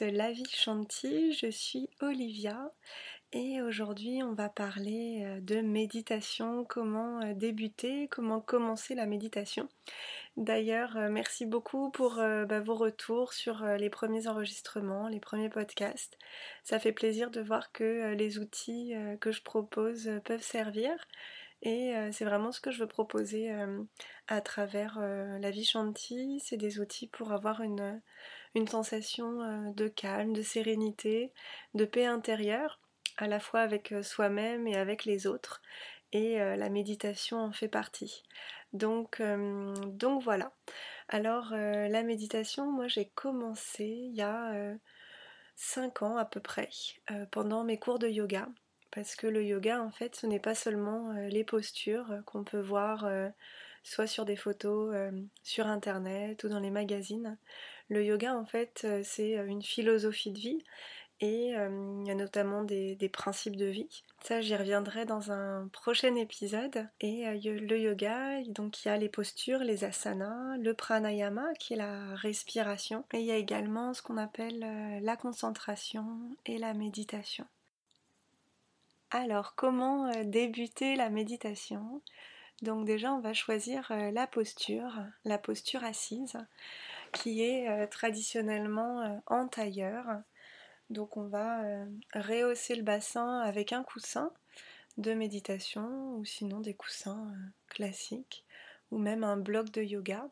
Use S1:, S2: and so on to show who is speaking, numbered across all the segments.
S1: La vie Chanty. Je suis Olivia et aujourd'hui on va parler euh, de méditation, comment euh, débuter, comment commencer la méditation. D'ailleurs, euh, merci beaucoup pour bah, vos retours sur les premiers enregistrements, les premiers podcasts. Ça fait plaisir de voir que les outils que je propose peuvent servir. Et c'est vraiment ce que je veux proposer à travers la vie chanty. C'est des outils pour avoir une, une sensation de calme, de sérénité, de paix intérieure, à la fois avec soi-même et avec les autres. Et la méditation en fait partie. Donc, voilà. Alors la méditation, moi j'ai commencé il y a 5 ans à peu près, pendant mes cours de yoga. Parce que le yoga, en fait, ce n'est pas seulement les postures qu'on peut voir soit sur des photos sur internet ou dans les magazines. Le yoga, en fait, euh, c'est euh, une philosophie de vie et euh, il y a notamment des, principes de vie. Ça, j'y reviendrai dans un prochain épisode. Et le yoga, donc il y a les postures, les asanas, le pranayama qui est la respiration, et il y a également ce qu'on appelle la concentration et la méditation. Alors, comment débuter la méditation? Donc déjà, on va choisir la posture, la posture assise qui est euh, traditionnellement euh, en tailleur. Donc on va euh, rehausser le bassin avec un coussin de méditation ou sinon des coussins classiques ou même un bloc de yoga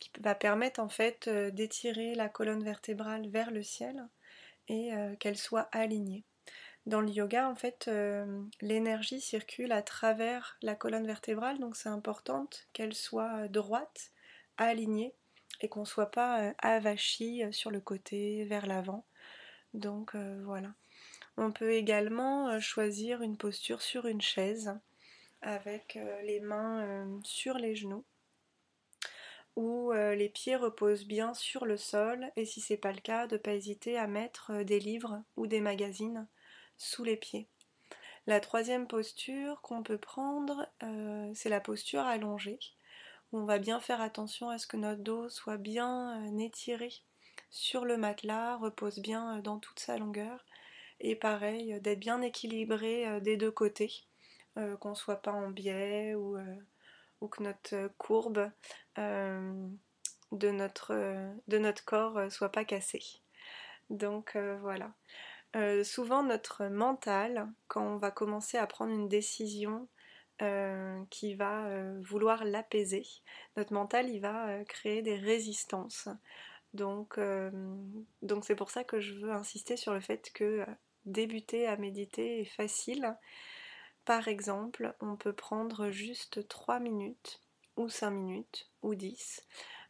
S1: qui va permettre en fait d'étirer la colonne vertébrale vers le ciel et qu'elle soit alignée. Dans le yoga, en fait, l'énergie circule à travers la colonne vertébrale, donc c'est important qu'elle soit droite, alignée qu'on ne soit pas euh, avachi euh, sur le côté, vers l'avant. Donc euh, voilà. On peut également choisir une posture sur une chaise avec les mains sur les genoux où les pieds reposent bien sur le sol et si c'est pas le cas, de pas hésiter à mettre des livres ou des magazines sous les pieds. La troisième posture qu'on peut prendre, c'est la posture allongée on va bien faire attention à ce que notre dos soit bien euh, étiré sur le matelas, repose bien euh, dans toute sa longueur. Et pareil, euh, d'être bien équilibré des deux côtés, qu'on ne soit pas en biais ou, que notre courbe de, notre, de notre corps soit pas cassée. Donc voilà. souvent notre mental, quand on va commencer à prendre une décision, euh, qui va euh, vouloir l'apaiser. Notre mental, il va euh, créer des résistances. Donc, donc c'est pour ça que je veux insister sur le fait que débuter à méditer est facile. Par exemple, on peut prendre juste 3 minutes, ou 5 minutes, ou 10,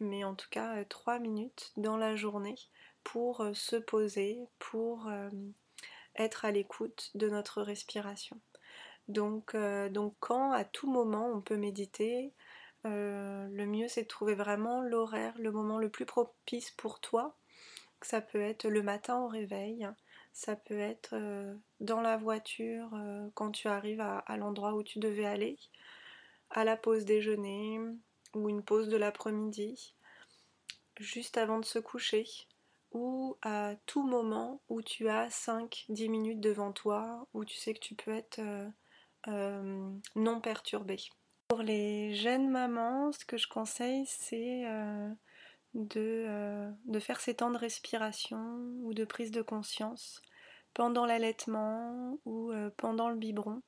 S1: mais en tout cas 3 minutes dans la journée pour se poser, pour être à l'écoute de notre respiration. Donc, euh, donc quand à tout moment on peut méditer, euh, le mieux c'est de trouver vraiment l'horaire, le moment le plus propice pour toi. Ça peut être le matin au réveil, ça peut être euh, dans la voiture quand tu arrives à, l'endroit où tu devais aller, à la pause déjeuner ou une pause de l'après-midi, juste avant de se coucher, ou à tout moment où tu as 5-10 minutes devant toi, où tu sais que tu peux être euh, non perturbée. Pour les jeunes mamans, ce que je conseille, c'est euh, euh, de, faire ces temps de respiration ou de prise de conscience pendant l'allaitement ou pendant le biberon.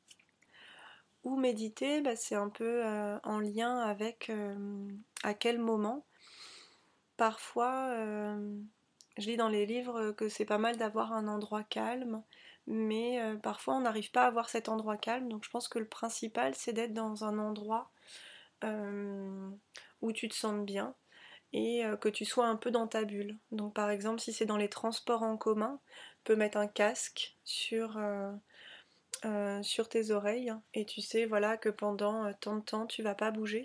S1: Ou méditer, bah, c'est un peu en lien avec à quel moment. Parfois, je lis dans les livres que c'est pas mal d'avoir un endroit calme mais euh, parfois on n'arrive pas à avoir cet endroit calme. Donc je pense que le principal c'est d'être dans un endroit euh, où tu te sens bien et euh, que tu sois un peu dans ta bulle. Donc par exemple si c'est dans les transports en commun, tu peux mettre un casque sur, sur tes oreilles et tu sais voilà que pendant tant de temps tu vas pas bouger.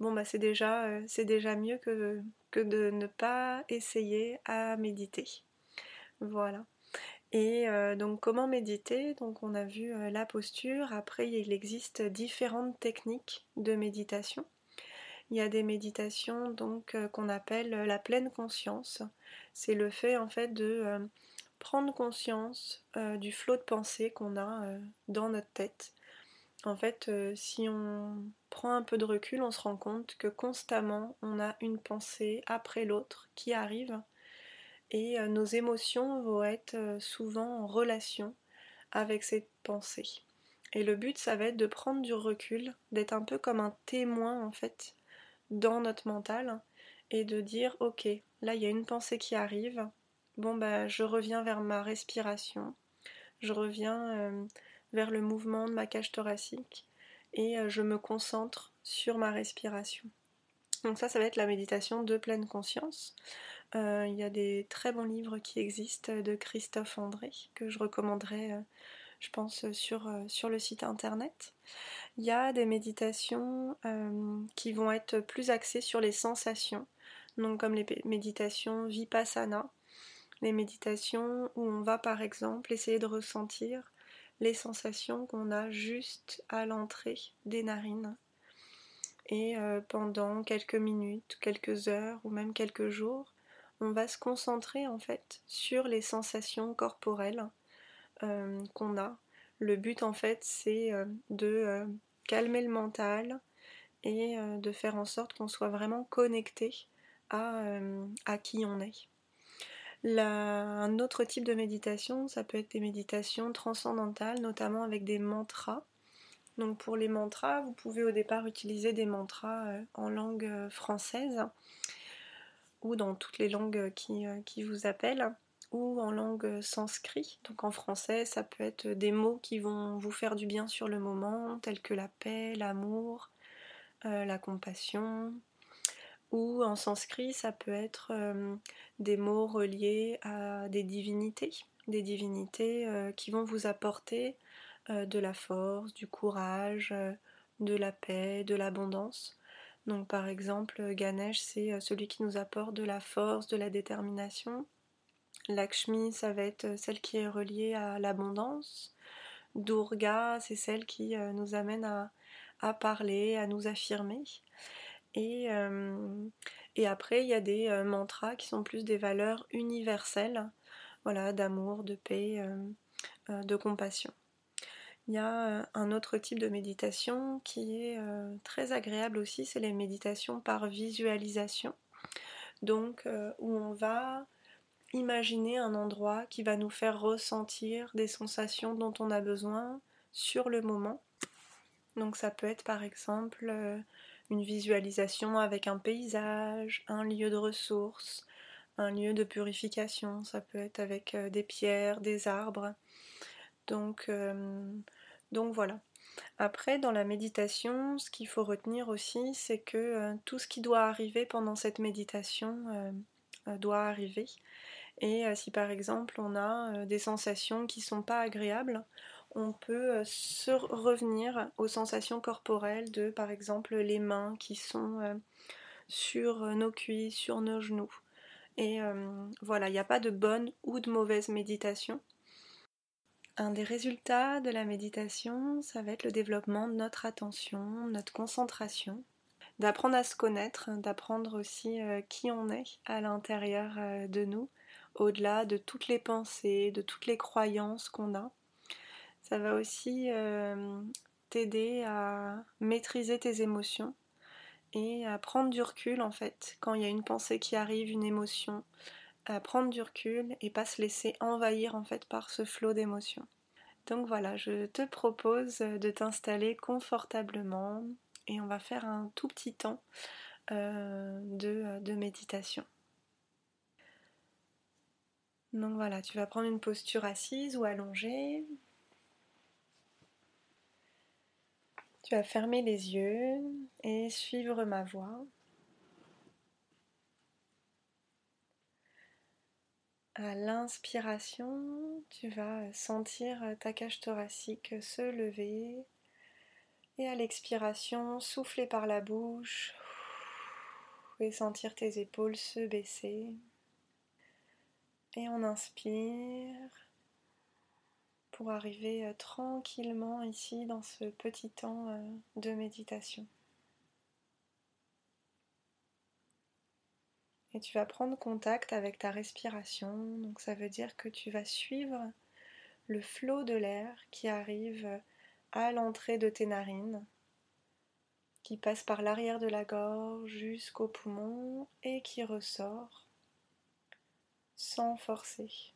S1: Bon bah c'est déjà, c'est déjà mieux que, de ne pas essayer à méditer. Voilà. Et euh, donc comment méditer? Donc on a vu euh, la posture, après il existe différentes techniques de méditation. Il y a des méditations donc euh, qu'on appelle la pleine conscience. C'est le fait en fait de euh, prendre conscience du flot de pensée qu'on a dans notre tête. En fait, si on prend un peu de recul, on se rend compte que constamment on a une pensée après l'autre qui arrive. Et nos émotions vont être souvent en relation avec ces pensées. Et le but, ça va être de prendre du recul, d'être un peu comme un témoin en fait dans notre mental et de dire ok, là il y a une pensée qui arrive, bon bah je reviens vers ma respiration, je reviens euh, vers le mouvement de ma cage thoracique et euh, je me concentre sur ma respiration. Donc ça, ça va être la méditation de pleine conscience. Euh, il y a des très bons livres qui existent de Christophe André que je recommanderais je pense, sur, euh, le site internet. Il y a des méditations euh, qui vont être plus axées sur les sensations, donc comme les méditations vipassana, les méditations où on va par exemple essayer de ressentir les sensations qu'on a juste à l'entrée des narines. Et euh, pendant quelques minutes, quelques heures ou même quelques jours, on va se concentrer en fait sur les sensations corporelles euh, qu'on a. Le but en fait c'est euh, de calmer le mental et de faire en sorte qu'on soit vraiment connecté à qui on est. un autre type de méditation, ça peut être des méditations transcendantales, notamment avec des mantras. Donc pour les mantras, vous pouvez au départ utiliser des mantras en langue française ou dans toutes les langues qui, qui vous appellent ou en langue sanskrit. Donc en français, ça peut être des mots qui vont vous faire du bien sur le moment, tels que la paix, l'amour, euh, la compassion. Ou en sanskrit, ça peut être euh, des mots reliés à des divinités, des divinités euh, qui vont vous apporter de la force, du courage, de la paix, de l'abondance. Donc par exemple, Ganesh, c'est celui qui nous apporte de la force, de la détermination. Lakshmi, ça va être celle qui est reliée à l'abondance. Durga, c'est celle qui euh, nous amène à, parler, à nous affirmer. Et, après, il y a des mantras qui sont plus des valeurs universelles, voilà, d'amour, de paix, de compassion. Il y a un autre type de méditation qui est très agréable aussi, c'est les méditations par visualisation. Donc, où on va imaginer un endroit qui va nous faire ressentir des sensations dont on a besoin sur le moment. Donc ça peut être par exemple une visualisation avec un paysage, un lieu de ressources, un lieu de purification, ça peut être avec euh, des pierres, des arbres. Donc, euh, donc voilà. Après, dans la méditation, ce qu'il faut retenir aussi, c'est que tout ce qui doit arriver pendant cette méditation doit arriver. Et euh, si par exemple on a euh, des sensations qui sont pas agréables, on peut euh, se revenir aux sensations corporelles de par exemple les mains qui sont sur nos cuisses, sur nos genoux. Et voilà, il n'y a pas de bonne ou de mauvaise méditation. Un des résultats de la méditation, ça va être le développement de notre attention, notre concentration, d'apprendre à se connaître, d'apprendre aussi qui on est à l'intérieur de nous, au-delà de toutes les pensées, de toutes les croyances qu'on a. Ça va aussi t'aider à maîtriser tes émotions et à prendre du recul en fait quand il y a une pensée qui arrive, une émotion, à prendre du recul et pas se laisser envahir en fait par ce flot d'émotions. Donc voilà, je te propose de t'installer confortablement et on va faire un tout petit temps euh, de méditation. Donc voilà, tu vas prendre une posture assise ou allongée. Tu vas fermer les yeux et suivre ma voix. À l'inspiration, tu vas sentir ta cage thoracique se lever et à l'expiration, souffler par la bouche et sentir tes épaules se baisser. Et on inspire pour arriver euh, tranquillement ici dans ce petit temps euh, de méditation. Et tu vas prendre contact avec ta respiration. Donc ça veut dire que tu vas suivre le flot de l'air qui arrive à l'entrée de tes narines, qui passe par l'arrière de la gorge jusqu'au poumon et qui ressort sans forcer.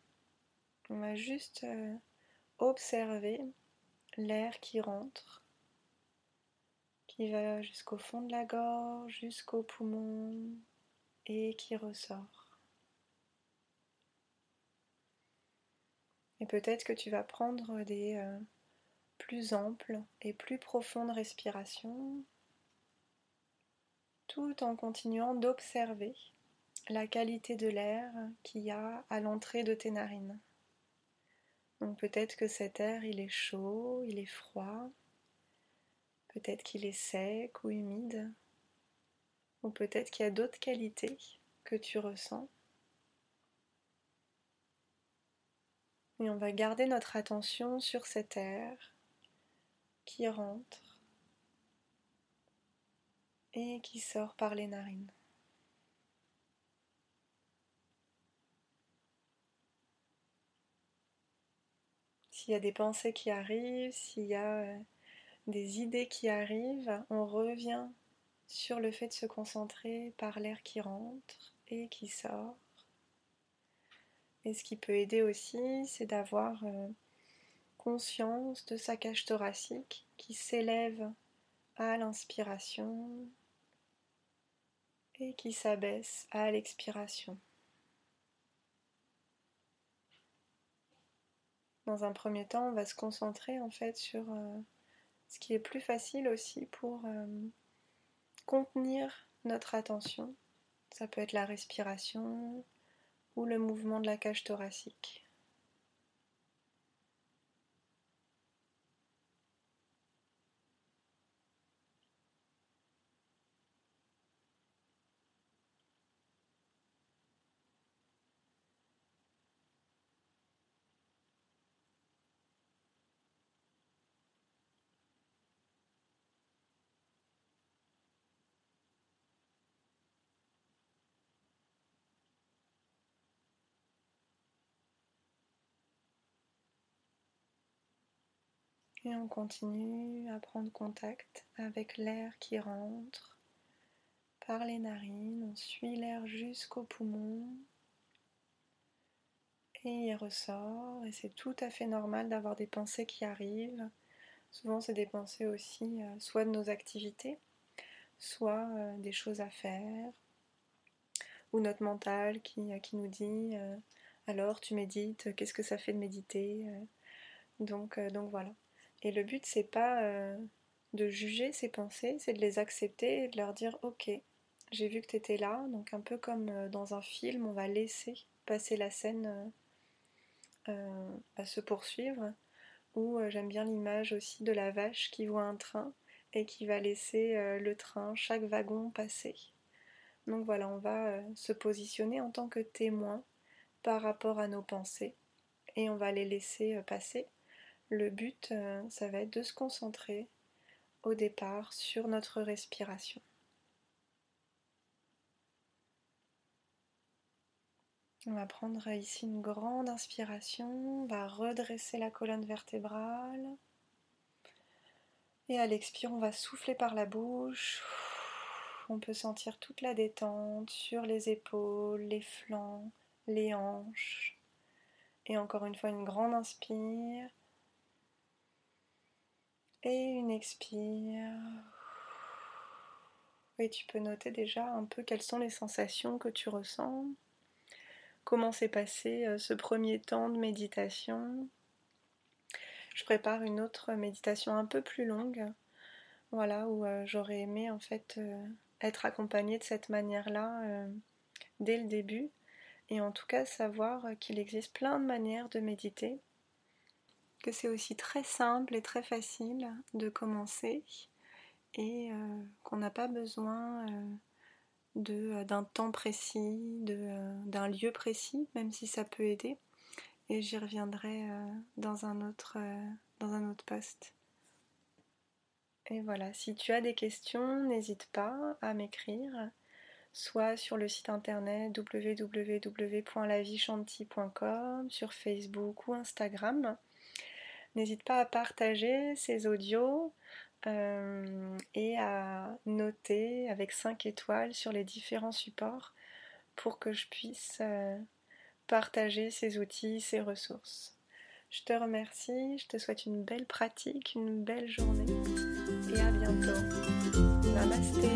S1: On va juste euh, observer l'air qui rentre, qui va jusqu'au fond de la gorge, jusqu'au poumon et qui ressort. Et peut-être que tu vas prendre des euh, plus amples et plus profondes respirations tout en continuant d'observer la qualité de l'air qu'il y a à l'entrée de tes narines. Donc peut-être que cet air il est chaud, il est froid, peut-être qu'il est sec ou humide, ou peut-être qu'il y a d'autres qualités que tu ressens. Et on va garder notre attention sur cet air qui rentre et qui sort par les narines. S'il y a des pensées qui arrivent, s'il y a euh, des idées qui arrivent, on revient sur le fait de se concentrer par l'air qui rentre et qui sort. Et ce qui peut aider aussi, c'est d'avoir euh, conscience de sa cage thoracique qui s'élève à l'inspiration et qui s'abaisse à l'expiration. Dans un premier temps, on va se concentrer en fait sur euh, ce qui est plus facile aussi pour euh, contenir notre attention. Ça peut être la respiration ou le mouvement de la cage thoracique. Et on continue à prendre contact avec l'air qui rentre par les narines. On suit l'air jusqu'au poumon et il ressort. Et c'est tout à fait normal d'avoir des pensées qui arrivent. Souvent, c'est des pensées aussi euh, soit de nos activités, soit euh, des choses à faire, ou notre mental qui, euh, qui nous dit alors tu médites, qu'est-ce que ça fait de méditer donc, donc voilà. Et le but, c'est pas euh, de juger ces pensées, c'est de les accepter et de leur dire Ok, j'ai vu que tu étais là. Donc, un peu comme euh, dans un film, on va laisser passer la scène euh, à se poursuivre. Ou j'aime bien l'image aussi de la vache qui voit un train et qui va laisser le train, chaque wagon passer. Donc voilà, on va se positionner en tant que témoin par rapport à nos pensées et on va les laisser passer le but, euh, ça va être de se concentrer au départ sur notre respiration. On va prendre ici une grande inspiration, on va redresser la colonne vertébrale. Et à l'expire, on va souffler par la bouche. On peut sentir toute la détente sur les épaules, les flancs, les hanches. Et encore une fois, une grande inspire et une expire. Et tu peux noter déjà un peu quelles sont les sensations que tu ressens, comment s'est passé euh, ce premier temps de méditation. Je prépare une autre méditation un peu plus longue, voilà, où euh, j'aurais aimé en fait euh, être accompagnée de cette manière-là dès le début, et en tout cas savoir qu'il existe plein de manières de méditer que c'est aussi très simple et très facile de commencer et euh, qu'on n'a pas besoin euh, euh, d'un temps précis, d'un lieu précis, même si ça peut aider. Et j'y reviendrai dans, un autre, dans un autre post. Et voilà, si tu as des questions, n'hésite pas à m'écrire soit sur le site internet www.lavichanti.com, sur Facebook ou Instagram. N'hésite pas à partager ces audios euh, et à noter avec 5 étoiles sur les différents supports pour que je puisse euh, partager ces outils, ces ressources. Je te remercie, je te souhaite une belle pratique, une belle journée et à bientôt. Namasté